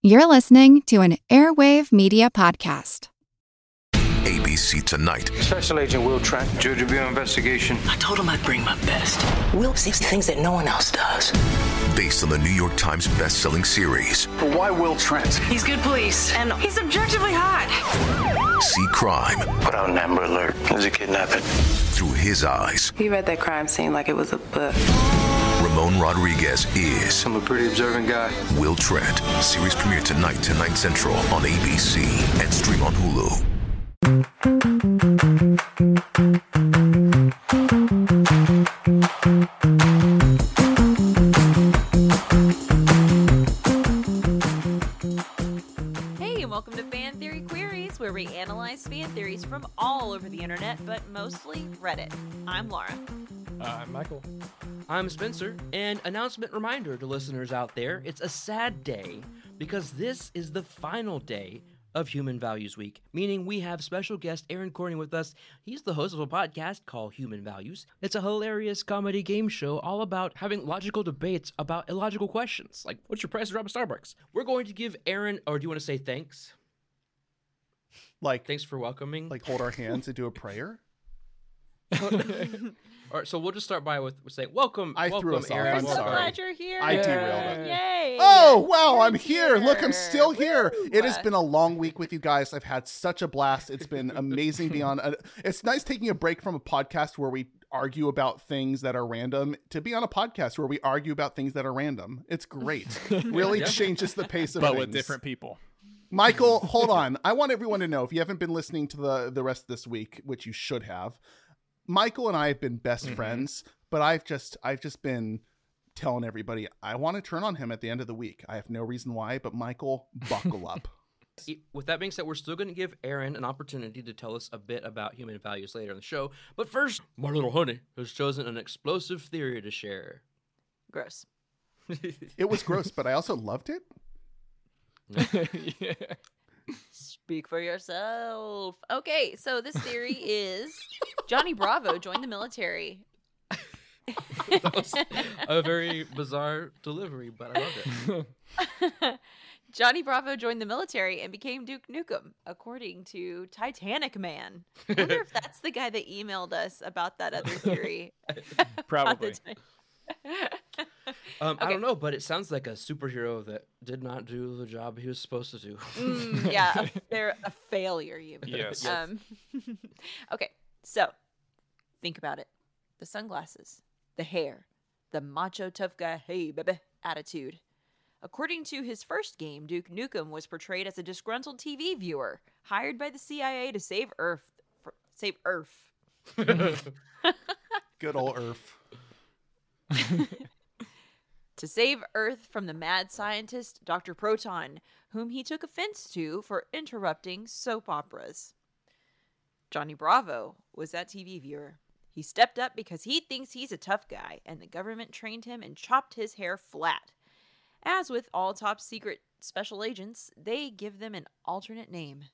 You're listening to an Airwave Media Podcast. ABC Tonight. Special Agent Will Trent, Georgia Bureau investigation. I told him I'd bring my best. Will sees things that no one else does. Based on the New York Times best-selling series. But why Will Trent? He's good police, and he's objectively hot. See crime. Put out an Amber Alert. There's a kidnapping. Through his eyes. He read that crime scene like it was a book. Ramon Rodriguez is. I'm a pretty observant guy. Will Trent. Series premiere tonight, 10, 9 central on ABC and stream on Hulu. Hey, and welcome to Fan Theory Queries, where we analyze fan theories from all over the internet, but mostly Reddit. I'm Laura. Uh, I'm Michael. I'm Spencer, and announcement reminder to listeners out there it's a sad day because this is the final day of Human Values Week, meaning we have special guest Aron Korney with us. He's the host of a podcast called Human Values. It's a hilarious comedy game show all about having logical debates about illogical questions, like what's your price to drop at Starbucks? We're going to give Aron, or do you want to say thanks? Like, Thanks for welcoming. like hold our hands and do a prayer. all right, so we'll just start by with saying welcome. I welcome, threw us off. Aron. I'm so sorry. glad you're here. I derailed it. Yay! Oh wow, I'm here. Look, I'm still here. Woo! It has been a long week with you guys. I've had such a blast. It's been amazing beyond. Uh, it's nice taking a break from a podcast where we argue about things that are random to be on a podcast where we argue about things that are random. It's great. Really Yeah. changes the pace of but things. with different people. Michael, hold on. I want everyone to know if you haven't been listening to the the rest of this week, which you should have. Michael and I have been best Mm-hmm. friends, but I've just I've just been telling everybody I want to turn on him at the end of the week. I have no reason why, but Michael, buckle up. With that being said, we're still going to give Aron an opportunity to tell us a bit about human values later in the show. But first, my little honey has chosen an explosive theory to share. Gross. It was gross, but I also loved it. yeah. Speak for yourself. Okay, so this theory is Johnny Bravo joined the military. That was a very bizarre delivery, but I loved it. Johnny Bravo joined the military and became Duke Nukem, according to Titanic Man. I wonder if that's the guy that emailed us about that other theory. about the Probably. Ti- Um, I don't know, but it sounds like a superhero that did not do the job he was supposed to do. Mm, yeah, a, they're a failure. You mean? Yes. Um, okay, so think about it: the sunglasses, the hair, the macho tough guy, hey baby attitude. According to his first game, Duke Nukem was portrayed as a disgruntled TV viewer hired by the CIA to save Earth. fr- Save Earth. Good old Earth. to save Earth from the mad scientist Dr. Proton, whom he took offense to for interrupting soap operas. Johnny Bravo was that TV viewer. He stepped up because he thinks he's a tough guy, and the government trained him and chopped his hair flat. As with all top secret special agents, they give them an alternate name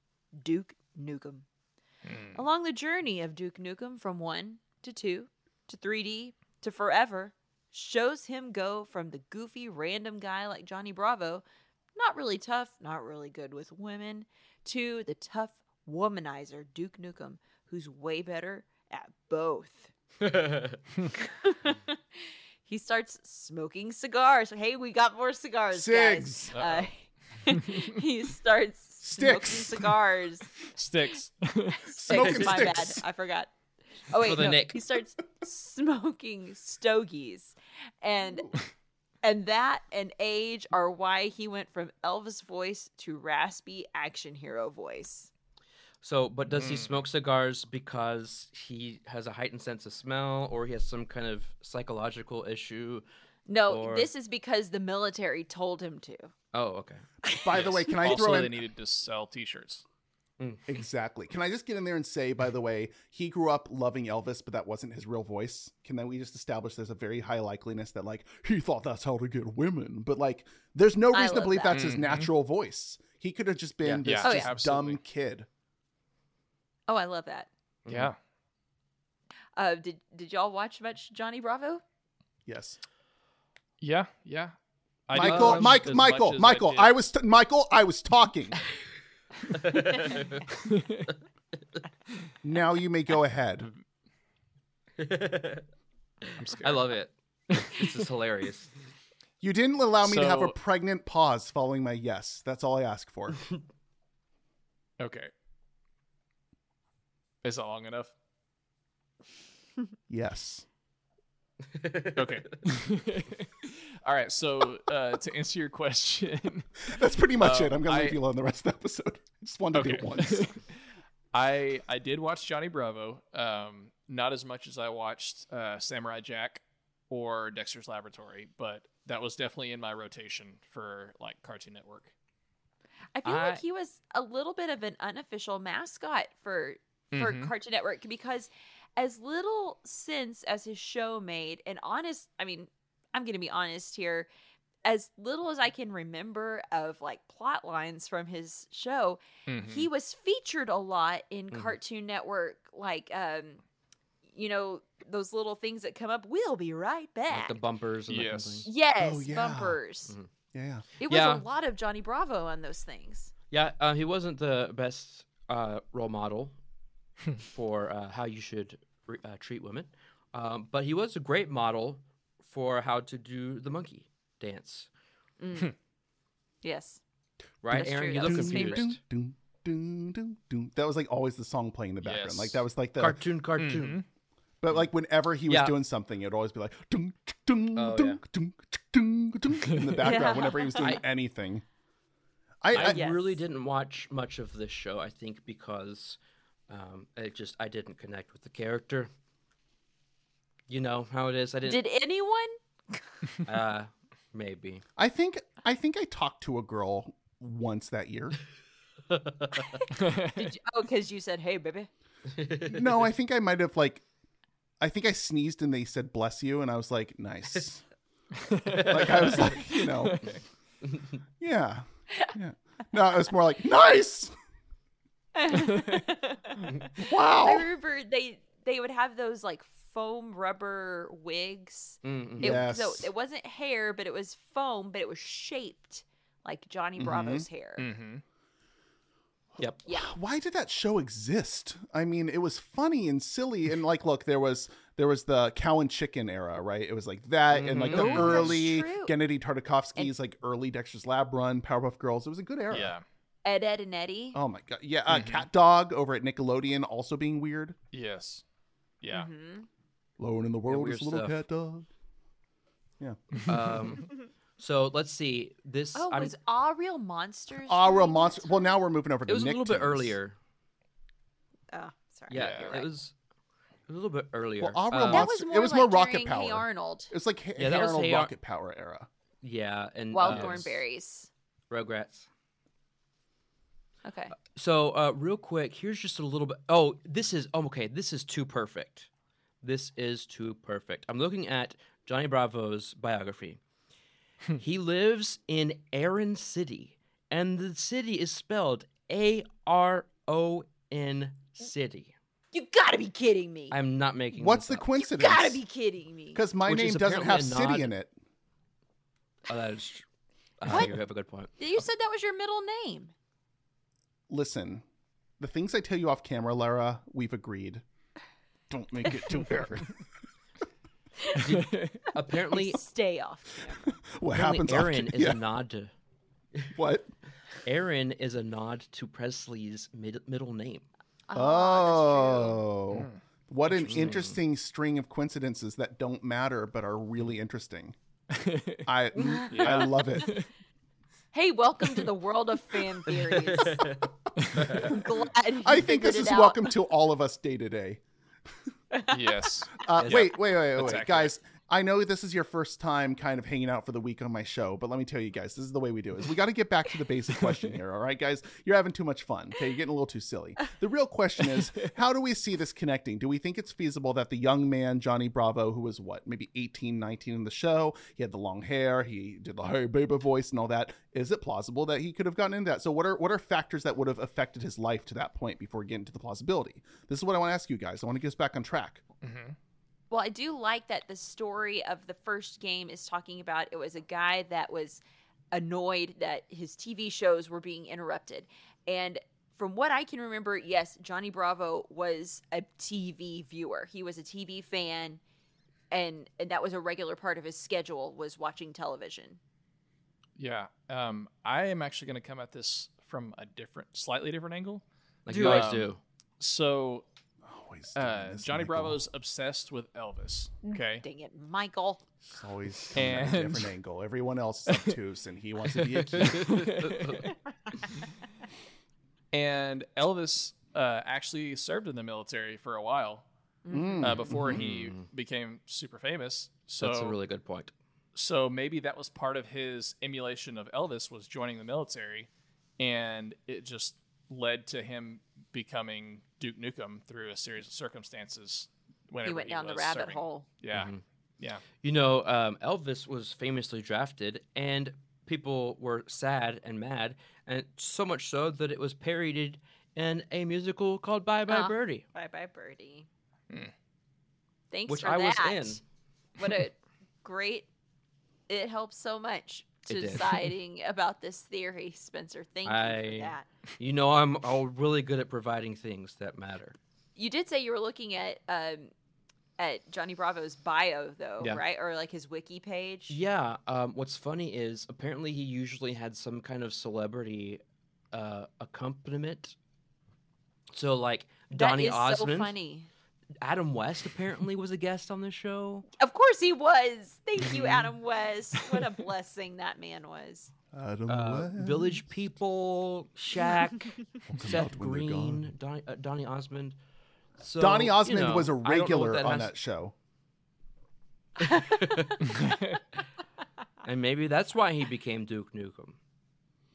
Duke Nukem. Hmm. Along the journey of Duke Nukem from 1 to 2 to 3D to forever shows him go from the goofy random guy like Johnny Bravo, not really tough, not really good with women, to the tough womanizer Duke Nukem, who's way better at both. he starts smoking cigars. Hey, we got more cigars, Cigs. guys. Uh, he starts smoking Sticks. cigars. Sticks. Smoking my bad. sticks. I forgot. Oh wait, For the no. Nick. he starts smoking stogies, and and that and age are why he went from Elvis voice to raspy action hero voice. So, but does he hmm. smoke cigars because he has a heightened sense of smell, or he has some kind of psychological issue? No, Or- this is because the military told him to. Oh, okay. By the way, can I also, throw they in needed to sell T-shirts. Exactly? Can I just get in there and say, by the way, he grew up loving Elvis, but that wasn't his real voice. Can then we just establish there's a very high likeliness that like he thought that's how to get women, but like there's no reason to believe that. that's his natural voice. He could have just been Yeah. this Yeah, Oh, just yeah. absolutely. dumb kid. Oh, I love that. Yeah. Uh, did did y'all watch much Johnny Bravo? Yes. Yeah. Yeah. I didn't Michael, Mike, Michael, Michael. did- I, was t- Michael. I was talking. now you may go ahead. I'm scared. I love it. This is hilarious. You didn't allow me to have a pregnant pause following my yes. That's all I ask for. Okay. Is it long enough? yes. Okay. All right. So uh, to answer your question, That's pretty much Uh, it. I'm gonna I- leave you alone the rest of the episode. I just wanted to do it once. I I did watch Johnny Bravo. Um, not as much as I watched uh, Samurai Jack or Dexter's Laboratory, but that was definitely in my rotation for like Cartoon Network. I feel I- like he was a little bit of an unofficial mascot for for Mhm. Cartoon Network because as little sense as his show made, and honest, I mean, I'm gonna be honest here, as little as I can remember of like plot lines from his show, Mm-hmm. he was featured a lot in Mhm. Cartoon Network, like um, you know, those little things that come up. We'll be right Like back. the bumpers and Yes. the yes, Oh, yeah. bumpers. Mhm. Yeah, yeah. It was Yeah. a lot of Johnny Bravo on those things. Yeah, uh, he wasn't the best uh, role model for uh, how you should re- uh, treat women, um, but he was a great model for how to do the monkey dance. Mm. Yes. Right, That's Aron? true, You that look was his confused. dun. That was like always the song playing in the background. Yes. Like that was like the Cartoon, cartoon. But like whenever he was Yeah. doing something, it'd always be like dun, dun, Oh, dun, yeah. dun, dun, dun, in the background Yeah. whenever he was doing I- anything. I, I I, Yes. really didn't watch much of this show. I think because um, it just I didn't connect with the character. You know how it is. I didn't. Did anyone? uh, maybe. I think I think I talked to a girl once that year. Did you, oh, because you said, "Hey, baby." no, I think I might have like I think I sneezed and they said bless you and I was like, nice. like I was like, you know. Yeah. Yeah. No, it was more like nice. Wow. I remember they they would have those like foam rubber wigs. Mm-mm. It, Yes. So it wasn't hair, but it was foam, but it was shaped like Johnny Bravo's hair. Mm-hmm. Yep. Yeah. Why did that show exist? I mean, it was funny and silly and like look, there was there was the cow and chicken era, right? It was like that and like the Mhm. Ooh, that's early true. Genndy Tartakovsky's like early Dexter's Lab run, Powerpuff Girls. It was a good era. Yeah. Ed, Ed, and Eddie. Oh my god. Yeah, uh, Cat Dog over at Nickelodeon also being weird. Yes. Yeah. Mhm. Lone in the world weird is a little stuff. cat dog. Yeah. Um, so let's see. This Oh, I'm, was All Real Monsters? Ah, real during that monster. Well, now we're moving over to it was a little bit earlier. Oh, sorry. Yeah, Yeah. You're it was a little bit earlier. Well, All Real Uh, That Monster- was it was like more Rocket during Hey Power. Arnold, It's like Hey Yeah, that was Arnold Hey Ar- Rocket Power era. yeah, and Wild uh, Thornberrys. Rugrats. Okay. So, uh, real quick, here's just a little bit. Oh, this is oh, okay. This is too perfect. This is too perfect. I'm looking at Johnny Bravo's biography. he lives in Aron City, and the city is spelled A R O N City. You gotta be kidding me. I'm not making. What's this the up. coincidence? You gotta be kidding me. Because my Which name doesn't have city nod- in it. Oh, that is. Uh, What? You have a good point. You said that was your middle name. Listen, the things I tell you off camera, Lara, we've agreed. Don't make it too weird. Apparently, Stay off camera. what apparently happens? Aron ca- is yeah. a nod to What? Aron is a nod to Presley's mid- middle name. Ah, oh, hmm. what an interesting string of coincidences that don't matter but are really interesting. I I love it. Hey, welcome to the world of fan theories. I'm glad you I think this is out. welcome to all of us day to day. yes. Uh, Yes. wait, wait, wait, wait, wait, guys. I know this is your first time kind of hanging out for the week on my show, but let me tell you guys, this is the way we do it. Is we got to get back to the basic question here, all right, guys? You're having too much fun. Okay, you're getting a little too silly. The real question is, how do we see this connecting? Do we think it's feasible that the young man Johnny Bravo, who was what, maybe 18, 19 in the show, he had the long hair, he did the hey baby voice and all that. Is it plausible that he could have gotten into that? So, what are what are factors that would have affected his life to that point before we get into the plausibility? This is what I want to ask you guys. I want to get us back on track. Mm-hmm. Well, I do like that the story of the first game is talking about it was a guy that was annoyed that his TV shows were being interrupted. And from what I can remember, yes, Johnny Bravo was a TV viewer. He was a TV fan and and that was a regular part of his schedule was watching television. Yeah. Um, I am actually going to come at this from a different, slightly different angle. Like Do you always Um, do. So Always uh, Johnny Michael. Bravo's obsessed with Elvis. Okay. Dang it, Michael. It's always coming at a different angle. Everyone else is obtuse, and he wants to be a key. and Elvis uh, actually served in the military for a while Mm. uh, before he became super famous. So That's a really good point. so maybe that was part of his emulation of Elvis was joining the military, and it just led to him becoming Duke Nukem through a series of circumstances. Whenever He went down the rabbit serving. hole. Yeah, Mhm. yeah. You know, um, Elvis was famously drafted, and people were sad and mad, and so much so that it was parodied in a musical called Bye Bye Ah. Birdie, Bye bye birdie. Hmm. Thanks which for I was that. in. What a great it helps so much It to deciding about this theory, Spencer. Thank you for that. You know, I'm all really good at providing things that matter. You did say you were looking at um at Johnny Bravo's bio though, Yeah. right? Or like his wiki page. Yeah. Um, what's funny is apparently he usually had some kind of celebrity uh, accompaniment. So like Donny Osmond, so funny. Adam West apparently was a guest on the show. Of course he was. Thank you. Adam West. What a blessing that man was. Adam Uh, West. Village People, Shaq, Seth out when they're gone. Green, Donny, uh, Donny Osmond. So, Donny you Osmond know, was a don't know what regular on has- that show. and maybe that's why he became Duke Nukem.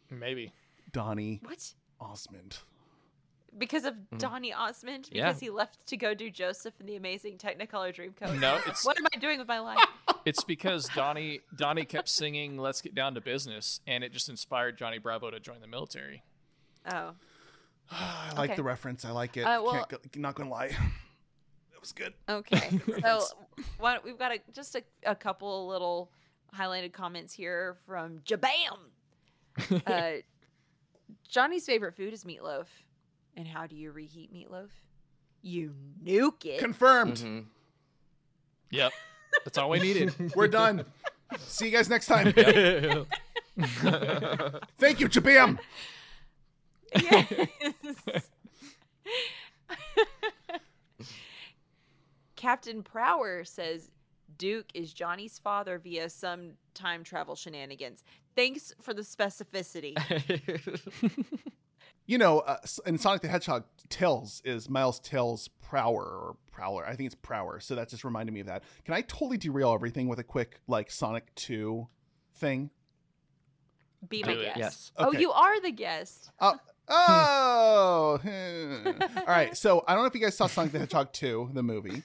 Maybe. Donny What? Osmond. Because of Donny Osmond? Mm-hmm. Yeah. Because he left to go do Joseph in the Amazing Technicolor Dreamcoat? No, it's What am I doing with my life? it's because Donnie Donnie kept singing "Let's Get Down to Business," and it just inspired Johnny Bravo to join the military. Oh. I like Okay. the reference. I like it. Uh, well- Can't go, not gonna lie. That was good. Okay. So why don't, we've got a, just a, a couple little highlighted comments here from Jabam. Uh, Johnny's favorite food is meatloaf. And how do you reheat meatloaf? You nuke it. Confirmed. Mhm. Yep, that's all we needed. We're done. See you guys next time. Thank you, Jabam. Yes. Captain Prower says Duke is Johnny's father via some time travel shenanigans. Thanks for the specificity. You know, uh, in Sonic the Hedgehog, Tails is Miles Tails Prower or Prowler. I think it's Prower. So that just reminded me of that. Can I totally derail everything with a quick like Sonic Two thing? Be my guest. Yes. Oh, you are the guest. Uh, oh, all right. So I don't know if you guys saw Sonic the Hedgehog 2, the movie.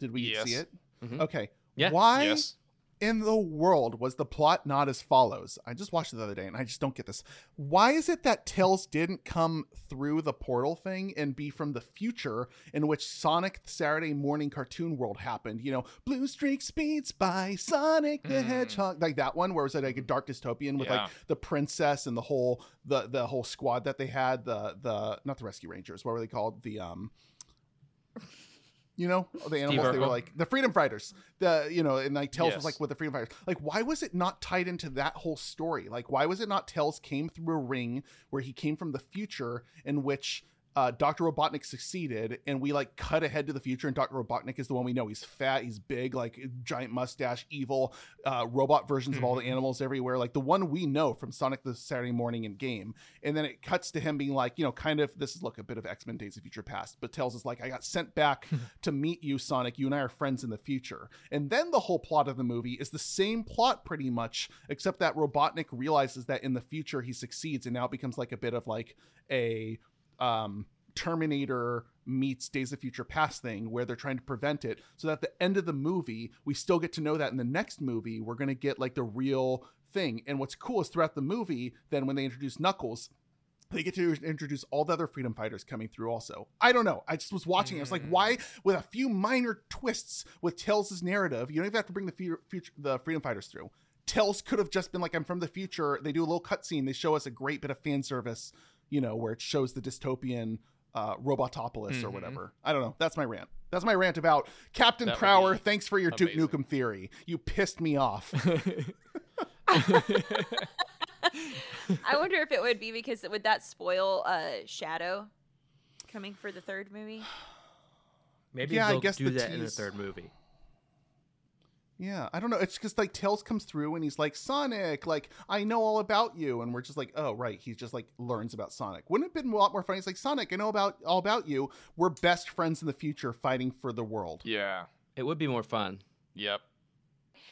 Did we Yes. see it? Mhm. Okay. Yeah. Why yes. In the world was the plot not as follows? I just watched it the other day and I just don't get this. Why is it that Tails didn't come through the portal thing and be from the future in which Sonic Saturday morning cartoon world happened? You know, Blue Streak Speeds by Sonic the Hmm. Hedgehog, like that one where it was like a dark dystopian with Yeah. like the princess and the whole the the whole squad that they had, the the not the Rescue Rangers, what were they called? The um you know the animals they were like the freedom fighters the you know and like tails was like with the freedom fighters. Like why was it not tied into that whole story? Like why was it not tails came through a ring where he came from the future in which uh, Dr. Robotnik succeeded, and we like cut ahead to the future, and Dr. Robotnik is the one we know. He's fat, he's big, like giant mustache, evil, uh, robot versions of all the animals everywhere, like the one we know from Sonic the Saturday Morning in game. And then it cuts to him being like, you know, kind of this is look a bit of X Men Days of Future Past, but tells us like, I got sent back to meet you, Sonic. You and I are friends in the future. And then the whole plot of the movie is the same plot pretty much, except that Robotnik realizes that in the future he succeeds and now it becomes like a bit of like a um Terminator meets Days of Future Past thing where they're trying to prevent it. So that at the end of the movie, we still get to know that in the next movie, we're going to get like the real thing. And what's cool is throughout the movie, then when they introduce Knuckles, they get to introduce all the other freedom fighters coming through also i don't know i just was watching it. i was like why with a few minor twists with tails' narrative you don't even have to bring the fu- future the freedom fighters through tails could have just been like i'm from the future they do a little cutscene they show us a great bit of fan service you know where it shows the dystopian uh robotropolis or Mhm. whatever i don't know that's my rant that's my rant about captain That prower thanks for your duke nukem theory you pissed me off I wonder if it would be because would that spoil uh, Shadow coming for the third movie? Maybe Yeah, I they'll guess do the that in the third movie. Yeah, I don't know. It's because like Tails comes through and he's like Sonic, like I know all about you, and we're just like, oh right, he's just like learns about Sonic. Wouldn't it have been a lot more funny? It's like Sonic, I know about all about you. We're best friends in the future, fighting for the world. Yeah. It would be more fun. Yep.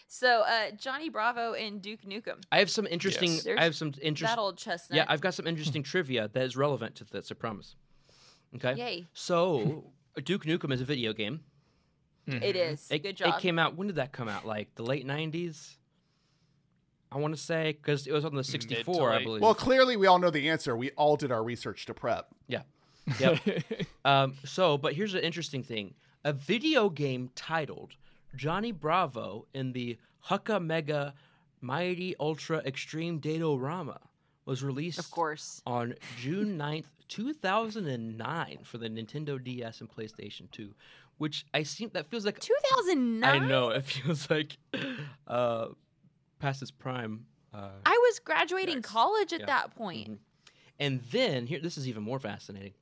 So uh, Johnny Bravo and Duke Nukem. I have some interesting. Yes. I have some interesting. That old chestnut. Yeah, I've got some interesting trivia that is relevant to this. I promise. Okay. Yay. So, Duke Nukem is a video game. It is. It, Good job. It came out. When did that come out? Like the late '90s. I want to say because it was on the 64, I believe. Well, clearly we all know the answer. We all did our research to prep. yeah. Yep. um, so, but here's an interesting thing: a video game titled Johnny Bravo in the Hukka Mega Mighty Ultra Extreme Date-O-Rama was released of course. on June 9th, 2009 for the Nintendo DS and PlayStation 2, which I seem that feels like 2009. I know it feels like uh past its prime. Uh, I was graduating college at Yeah. that point. Mhm. and then here this is even more fascinating.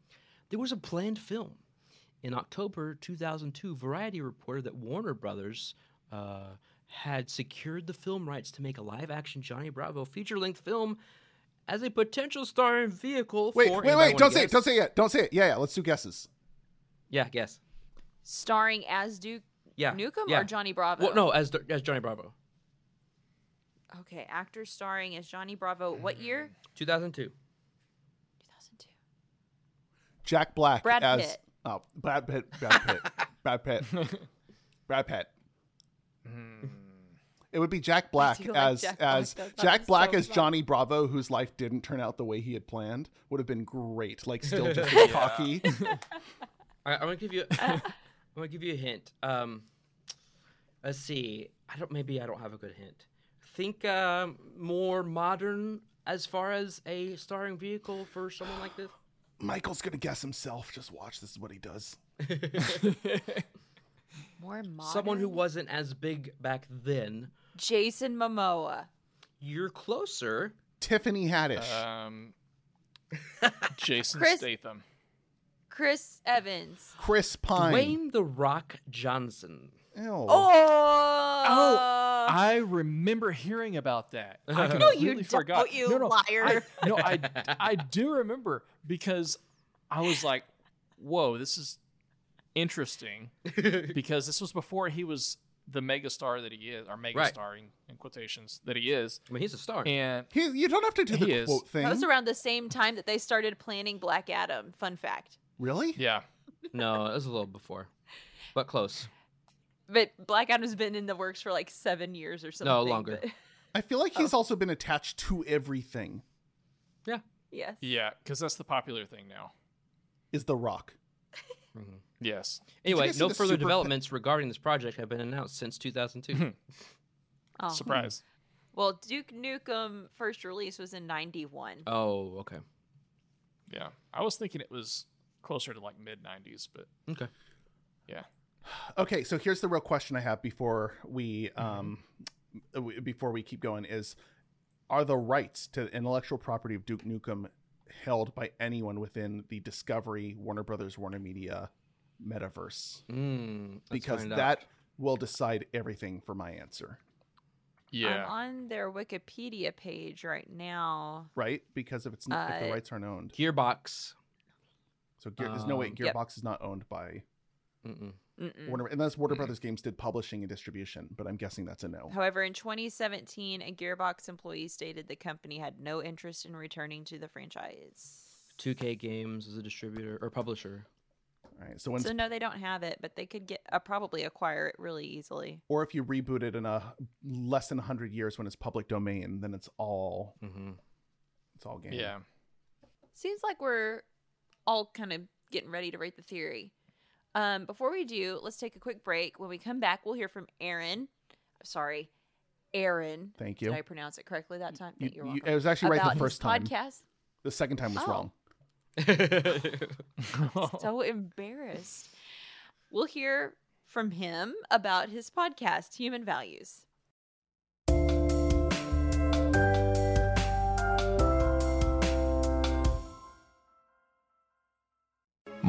There was a planned film in October 2002. Variety reported that Warner Brothers uh, had secured the film rights to make a live-action Johnny Bravo feature-length film as a potential starring vehicle Wait, for. wait, anybody wait! Don't say it! Don't say it! Don't say it! Yeah, yeah. Let's do guesses. Yeah, guess. Starring as Duke Yeah. Nukem yeah. or Johnny Bravo? Well, no, as as Johnny Bravo. Okay, actor starring as Johnny Bravo. What year? 2002. 2002. Jack Black Brad as Pitt. oh Brad Pitt, Brad Pitt, Brad Pitt, Brad Pitt. Hmm. It would be Jack Black do like as Jack as though. That Jack Black so as fun. Johnny Bravo, whose life didn't turn out the way he had planned. Would have been great. Like still just cocky. All right, I'm gonna give you. I'm gonna give you a hint. Um, let's see. I don't. Maybe I don't have a good hint. Think um, more modern as far as a starring vehicle for someone like this. Michael's gonna guess himself. Just watch. This is what he does. More modern. Someone who wasn't as big back then. Jason Momoa. You're closer. Tiffany Haddish. Um, Jason Chris- Statham. Chris Evans. Chris Pine. Dwayne the Rock Johnson. Ew. Oh. Oh, I remember hearing about that. I No, completely you don't, forgot. you no, no, liar. I, no, I I do remember because I was like, "Whoa, this is interesting," because this was before he was the megastar that he is, or Right. megastar in, in quotations that he is, I mean, he's a star. and He, you don't have to do He the is. quote thing. That was around the same time that they started planning Black Adam. Fun fact. Really? yeah, no, it was a little before, but close. But Black Adam's been in the works for like seven years or something. No, longer. but- I feel like he's oh. also been attached to everything. Yeah. yes. yeah, because that's the popular thing now. Is the Rock? Mm-hmm. Yes, Anyway, no further super- developments regarding this project have been announced since 2002. Oh. Hmm. surprise. Well, Duke Nukem first release was in '91. oh, okay. Yeah, I was thinking it was closer to like mid '90s, but Okay. yeah. Okay, so here's the real question I have before we um before we keep going is are the rights to the intellectual property of Duke Nukem held by anyone within the Discovery Warner Brothers Warner Media metaverse? Mm, Because find out. that will decide everything for my answer, Yeah. I'm on their Wikipedia page right now. right? Because if it's not, if the Uh, rights aren't owned, Gearbox. So Gear, there's no way um, Yep. Gearbox is not owned by Mm-mm. Mm-mm. Warner, unless Warner Brothers Games did publishing and distribution. But I'm guessing that's a no. However, in 2017, a Gearbox employee stated the company had no interest in returning to the franchise. 2K Games is a distributor or publisher. All right, so when So no, they don't have it, but they could get uh, probably acquire it really easily. or if you reboot it in a less than 100 years when it's public domain then it's all Mm-hmm. it's all game Yeah. seems like we're all kind of getting ready to rate the theory. Um, before we do, let's take a quick break. When we come back, we'll hear from Aron. Sorry, Aron. Thank you. Did I pronounce it correctly that time? You- You're you- it was actually right the About his first time. Podcast. The second time was Oh. wrong. so embarrassed. We'll hear from him about his podcast, Human Values.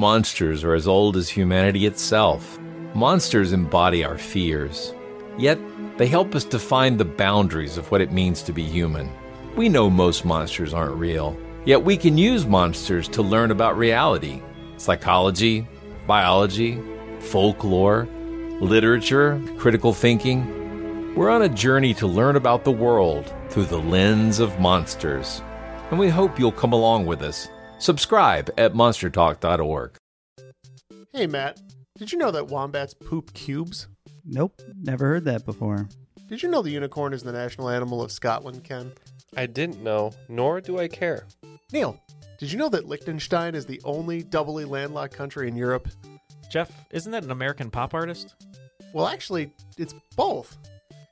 Monsters are as old as humanity itself. Monsters embody our fears. Yet, they help us define the boundaries of what it means to be human. We know most monsters aren't real, yet we can use monsters to learn about reality psychology, biology, folklore, literature, critical thinking. We're on a journey to learn about the world through the lens of monsters, and we hope you'll come along with us. Subscribe at monstertalk.org. Hey, Matt, did you know that wombats poop cubes? Nope, never heard that before. Did you know the unicorn is the national animal of Scotland, Ken? I didn't know, nor do I care. Neil, did you know that Liechtenstein is the only doubly landlocked country in Europe? Jeff, isn't that an American pop artist? Well, actually, it's both.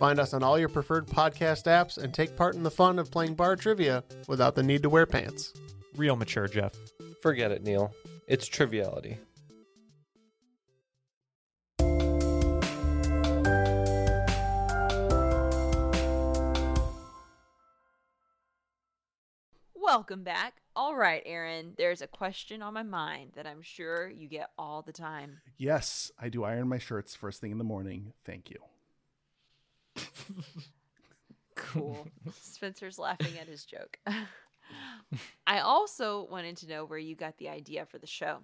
Find us on all your preferred podcast apps and take part in the fun of playing bar trivia without the need to wear pants. Real mature, Jeff. Forget it, Neil. It's Triviality. Welcome back. All right, Aron, there's a question on my mind that I'm sure you get all the time. Yes, I do iron my shirts first thing in the morning. Thank you. Cool. Spencer's laughing at his joke. I also wanted to know where you got the idea for the show.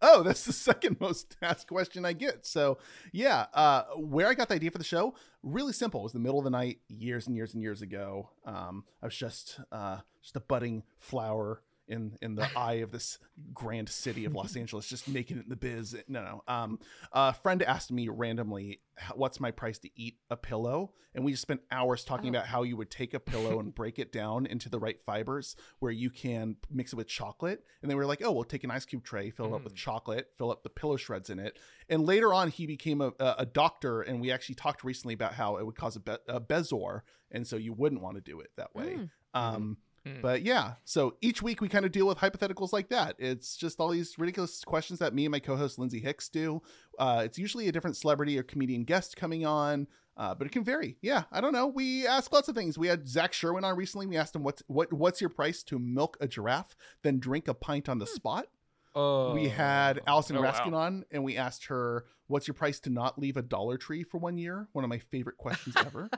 Oh, that's the second most asked question I get. So, yeah, uh, where I got the idea for the show, really simple. It was the middle of the night, years and years and years ago. Um, I was just uh, just a budding flower in in the eye of this grand city of Los Angeles, just making it in the biz. No, no. Um, a friend asked me randomly, "What's my price to eat a pillow?" And we just spent hours talking Oh. about how you would take a pillow and break it down into the right fibers, where you can mix it with chocolate. And then we were like, "Oh, we'll take an ice cube tray, fill it up with chocolate, fill up the pillow shreds in it." And later on, he became a, a a doctor, and we actually talked recently about how it would cause a, be- a bezoar, and so you wouldn't want to do it that way. Mm. Um, Mm. but yeah, so each week we kind of deal with hypotheticals like that. It's just all these ridiculous questions that me and my co-host Lindsay Hicks do. Uh, it's usually a different celebrity or comedian guest coming on, uh, but it can vary. Yeah, I don't know. We ask lots of things. We had Zach Sherwin on recently. We asked him what's what what's your price to milk a giraffe, then drink a pint on the spot. Oh, we had Allison oh, wow. Raskin on, and we asked her, "What's your price to not leave a Dollar Tree for one year?" One of my favorite questions ever.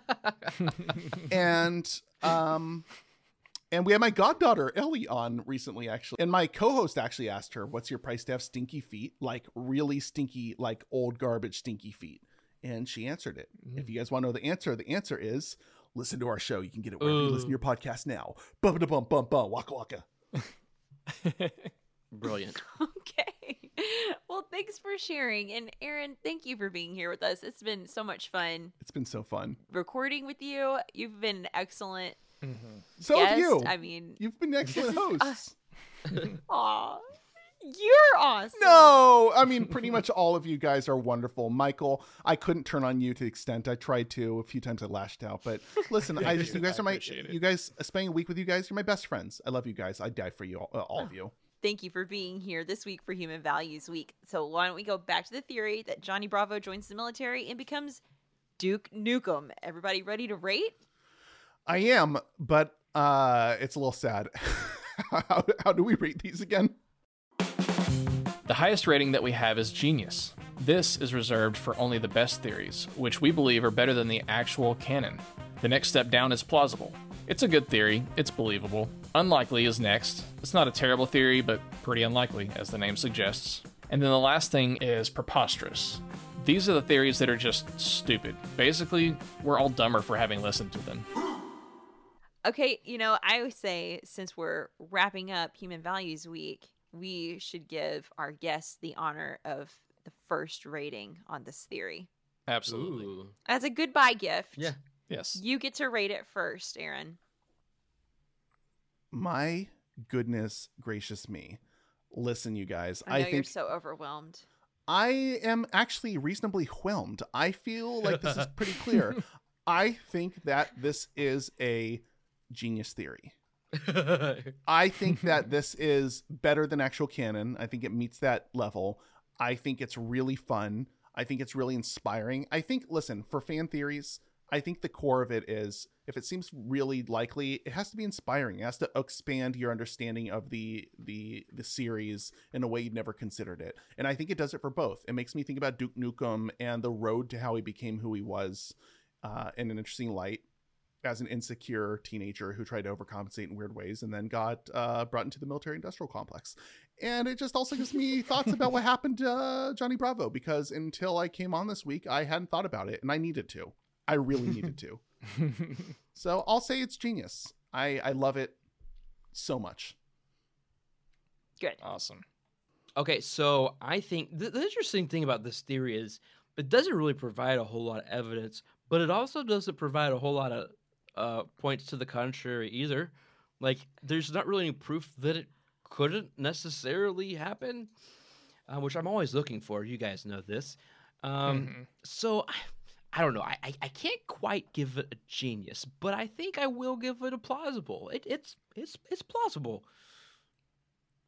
and um, and we had my goddaughter Ellie on recently, actually, and my co-host actually asked her, "What's your price to have stinky feet? Like really stinky, like old garbage stinky feet?" And she answered it. If mm. you guys want to know the answer, the answer is listen to our show. You can get it wherever you listen to your podcast now. Bum da bum bum bum waka waka. Brilliant. Okay. Well, thanks for sharing. And Aron, thank you for being here with us. It's been so much fun It's been so fun. recording with you. You've been excellent. So have you. I mean, You've been excellent hosts. aw, you're awesome. No, I mean pretty much all of you guys are wonderful. Michael, I couldn't turn on you to the extent I tried to. A few times I lashed out, but listen, I just you guys I are my appreciate it. you guys spending a week with you guys. You're my best friends. I love you guys. I'd die for you, all, uh, all of you. Thank you for being here this week for Human Values Week. So why don't we go back to the theory that Johnny Bravo joins the military and becomes Duke Nukem? Everybody ready to rate? I am, but uh it's a little sad. how, how do we rate these again? The highest rating that we have is genius. This is reserved for only the best theories, which we believe are better than the actual canon. The next step down is plausible. It's a good theory. It's believable. Unlikely is next. It's not a terrible theory, but pretty unlikely, as the name suggests. And then the last thing is preposterous. These are the theories that are just stupid. Basically, we're all dumber for having listened to them. Okay, you know, I would say since we're wrapping up Human Values Week, we should give our guests the honor of the first rating on this theory. Absolutely. As a goodbye gift. Yeah. Yes. You get to rate it first, Aron. My goodness gracious me. Listen, you guys. I know I you're so overwhelmed. I am actually reasonably whelmed. I feel like this is pretty clear. I think that this is a genius theory. I think that this is better than actual canon. I think it meets that level. I think it's really fun. I think it's really inspiring. I think, listen, for fan theories, I think the core of it is if it seems really likely, it has to be inspiring. It has to expand your understanding of the the the series in a way you'd never considered it. And I think it does it for both. It makes me think about Duke Nukem and the road to how he became who he was uh, in an interesting light as an insecure teenager who tried to overcompensate in weird ways and then got uh, brought into the military industrial complex. And it just also gives me thoughts about what happened to uh, Johnny Bravo because until I came on this week, I hadn't thought about it and I needed to. I really needed to. so I'll say it's genius. I, I love it so much. Good. Awesome. Okay, so I think th- the interesting thing about this theory is it doesn't really provide a whole lot of evidence, but it also doesn't provide a whole lot of uh, points to the contrary either. Like, there's not really any proof that it couldn't necessarily happen, uh, which I'm always looking for. You guys know this. Um, Mhm. So I, I don't know. I, I I can't quite give it a genius, but I think I will give it a plausible. It, it's it's it's plausible.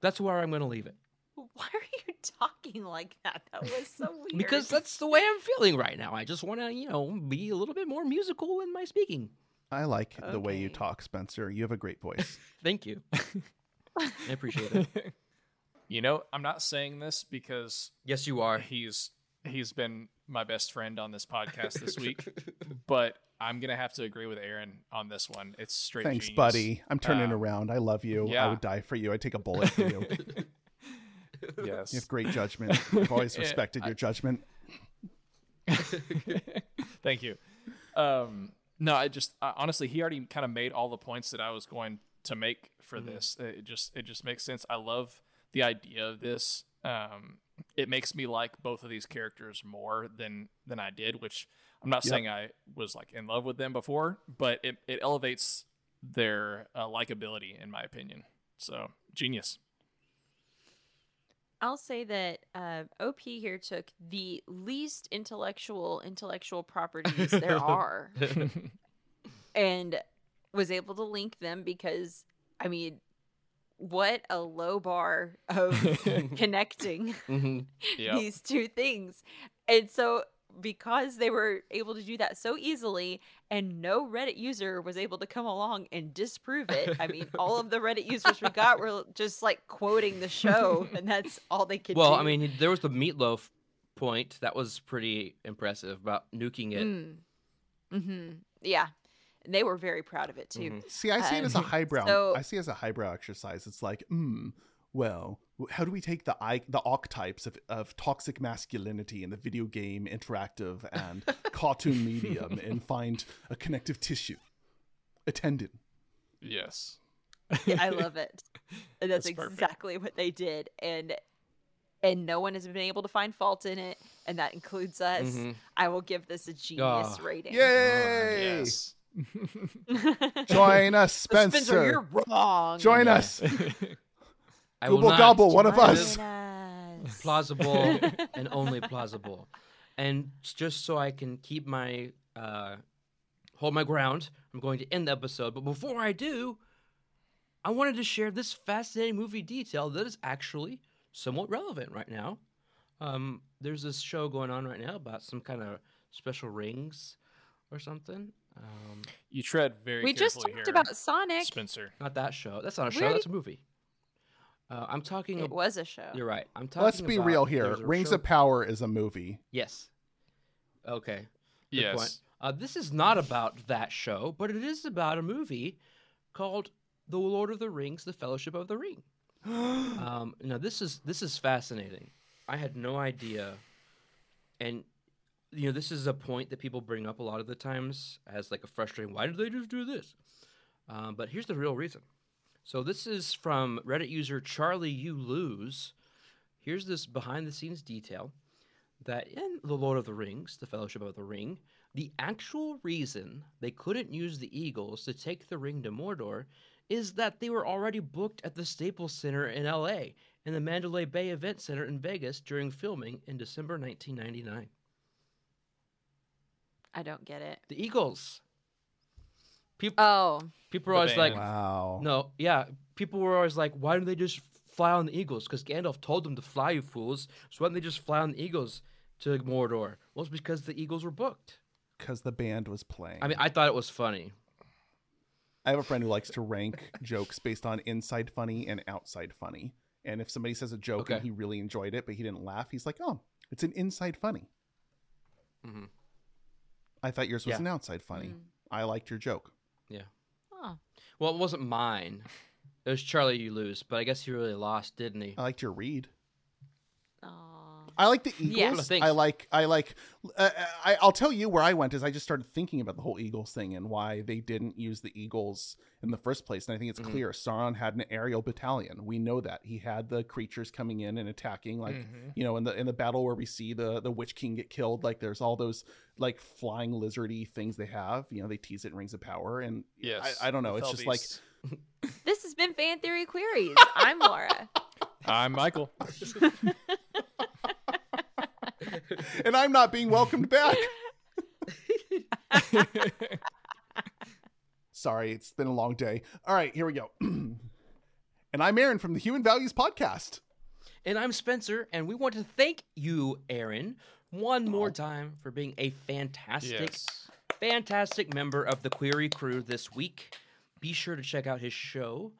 That's where I'm going to leave it. Why are you talking like that? That was so weird. because that's the way I'm feeling right now. I just want to, you know, be a little bit more musical in my speaking. I like the way you talk, Spencer. You have a great voice. Thank you. I appreciate it. You know, I'm not saying this because yes, you are. He's he's been my best friend on this podcast this week, but I'm gonna have to agree with Aron on this one. It's straight. Thanks, genius. buddy. I'm turning Uh, around. I love you. I would die for you. I'd take a bullet for you. Yes. You have great judgment. I've always Yeah, respected I- your judgment. Thank you. Um, no, I just I, honestly, he already kind of made all the points that I was going to make for Mm-hmm. this. It just it just makes sense. I love the idea of this. Um, it makes me like both of these characters more than than I did, which I'm not Yep. saying I was like in love with them before, but it it elevates their uh, likability in my opinion. So genius. I'll say that uh, OP here took the least intellectual intellectual properties there are and was able to link them because, I mean, what a low bar of connecting Mhm. Yep. these two things. And so, because they were able to do that so easily, and no Reddit user was able to come along and disprove it. I mean, all of the Reddit users we got were just like quoting the show, and that's all they could do. Well, do. I mean, there was the meatloaf point that was pretty impressive about nuking it. Mm. hmm Yeah. And they were very proud of it too. Mm-hmm. See, I see it as a Um, highbrow. so- I see it as a highbrow exercise. It's like, hmm, well, w- how do we take the I, the archetypes of, of toxic masculinity in the video game, interactive, and cartoon medium and find a connective tissue, a tendon? Yes. Yeah, I love it. And that's, That's perfect. exactly what they did. And and no one has been able to find fault in it, and that includes us. Mhm. I will give this a genius Ah. rating. Yay! Yes. Join us, Spencer. Spencer, you're wrong. Join us. I will Gobble not gobble, one of us. us. plausible and only plausible. And just so I can keep my uh, hold my ground, I'm going to end the episode. But before I do, I wanted to share this fascinating movie detail that is actually somewhat relevant right now. Um, there's this show going on right now about some kind of special rings or something. Um, You tread very. We just talked here, about Sonic. Spencer. not that show. That's not a show. already- That's a movie. Uh, I'm talking. It ab- was a show. You're right. I'm talking. Let's be about- real here. Rings show- of Power is a movie. Yes. Okay. Good Yes. point. Uh, this is not about that show, but it is about a movie called The Lord of the Rings: The Fellowship of the Ring. um, now this is this is fascinating. I had no idea, and you know this is a point that people bring up a lot of the times as like a frustrating. Why did they just do this? Um, but here's the real reason. So this is from Reddit user Charlie You Lose. Here's this behind the scenes detail that in The Lord of the Rings, The Fellowship of the Ring, the actual reason they couldn't use the Eagles to take the ring to Mordor is that they were already booked at the Staples Center in LA and the Mandalay Bay Event Center in Vegas during filming in December 1999. I don't get it. The Eagles. People, oh, people were always like, wow. No, yeah. People were always like, why don't they just fly on the Eagles? Because Gandalf told them to fly, you fools. So why don't they just fly on the Eagles to Mordor? Well, it's because the Eagles were booked. Because the band was playing. I mean, I thought it was funny. I have a friend who likes to rank jokes based on inside funny and outside funny. And if somebody says a joke and he really enjoyed it, but he didn't laugh, he's like, oh, it's an inside funny. Mhm. I thought yours was Yeah. an outside funny. I liked your joke. Yeah. Oh. Well, it wasn't mine. It was Charlie you lose, but I guess he really lost, didn't he? I liked your read. Aw. I like the Eagles. Thanks. I like. I like. Uh, I, I'll tell you where I went is I just started thinking about the whole Eagles thing and why they didn't use the Eagles in the first place. And I think it's Mhm. clear Sauron had an aerial battalion. We know that he had the creatures coming in and attacking. Like Mhm. you know, in the in the battle where we see the the Witch King get killed, like there's all those like flying lizardy things they have. You know, they tease it in Rings of Power, and Yes, I, I don't know. It's just like This has been Fan Theory Queries. I'm Laura. I'm Michael. and I'm not being welcomed back. Sorry, it's been a long day. All right, here we go. and I'm Aron from the Human Values Podcast. And I'm Spencer, and we want to thank you, Aron, one more time for being a fantastic, Yes. fantastic member of the Query crew this week. Be sure to check out his show,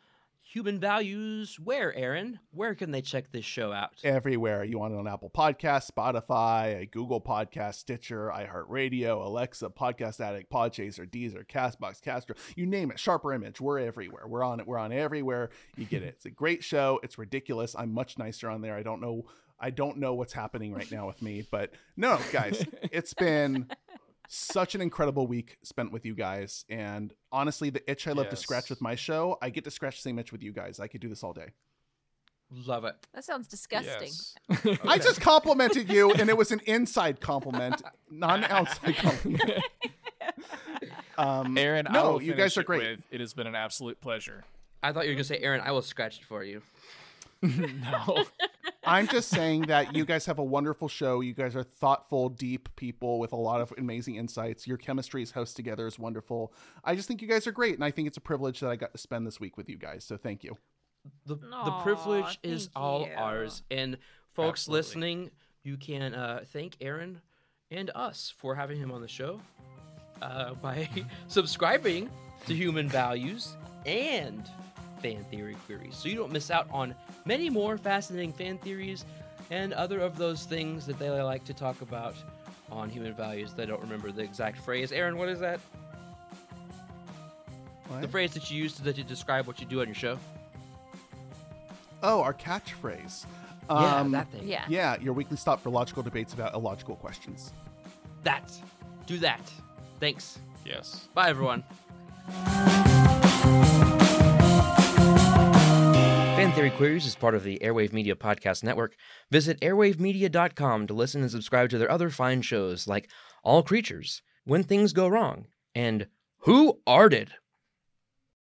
Human Values. Where, Aron? Where can they check this show out? Everywhere you want it on Apple Podcasts, Spotify, Google Podcast, Stitcher, iHeartRadio, Alexa, Podcast Addict, Podchaser, Deezer, Castbox, Castro, you name it. Sharper Image, we're everywhere. We're on it. We're on everywhere. You get it. It's a great show. It's ridiculous. I'm much nicer on there. I don't know. I don't know what's happening right now with me, but no, guys, it's been such an incredible week spent with you guys. And honestly, the itch I love to scratch with my show, I get to scratch the same itch with you guys. I could do this all day. Love it. That sounds disgusting. Yes. I just complimented you, and it was an inside compliment, not an outside compliment. Um, Aron, I no, will you guys finish are it great. with, it has been an absolute pleasure. I thought you were going to say, Aron, I will scratch it for you. no. I'm just saying that you guys have a wonderful show. You guys are thoughtful, deep people with a lot of amazing insights. Your chemistry as hosts together is wonderful. I just think you guys are great, and I think it's a privilege that I got to spend this week with you guys. So thank you. The, the privilege is all you. ours. And folks Absolutely. listening, you can uh, thank Aron and us for having him on the show uh, by subscribing to Human Values and Fan Theory Queries. So you don't miss out on many more fascinating fan theories and other of those things that they like to talk about on Human Values. They don't remember the exact phrase. Aron, what is that? The phrase that you use to, to describe what you do on your show? Oh, our catchphrase. Yeah, Um, that thing. Yeah. Yeah, your weekly stop for logical debates about illogical questions. That. Do that. Thanks. Yes. Bye, everyone. Fan Theory Queries is part of the Airwave Media Podcast Network. Visit airwavemedia.com to listen and subscribe to their other fine shows like All Creatures, When Things Go Wrong, and Who Arted?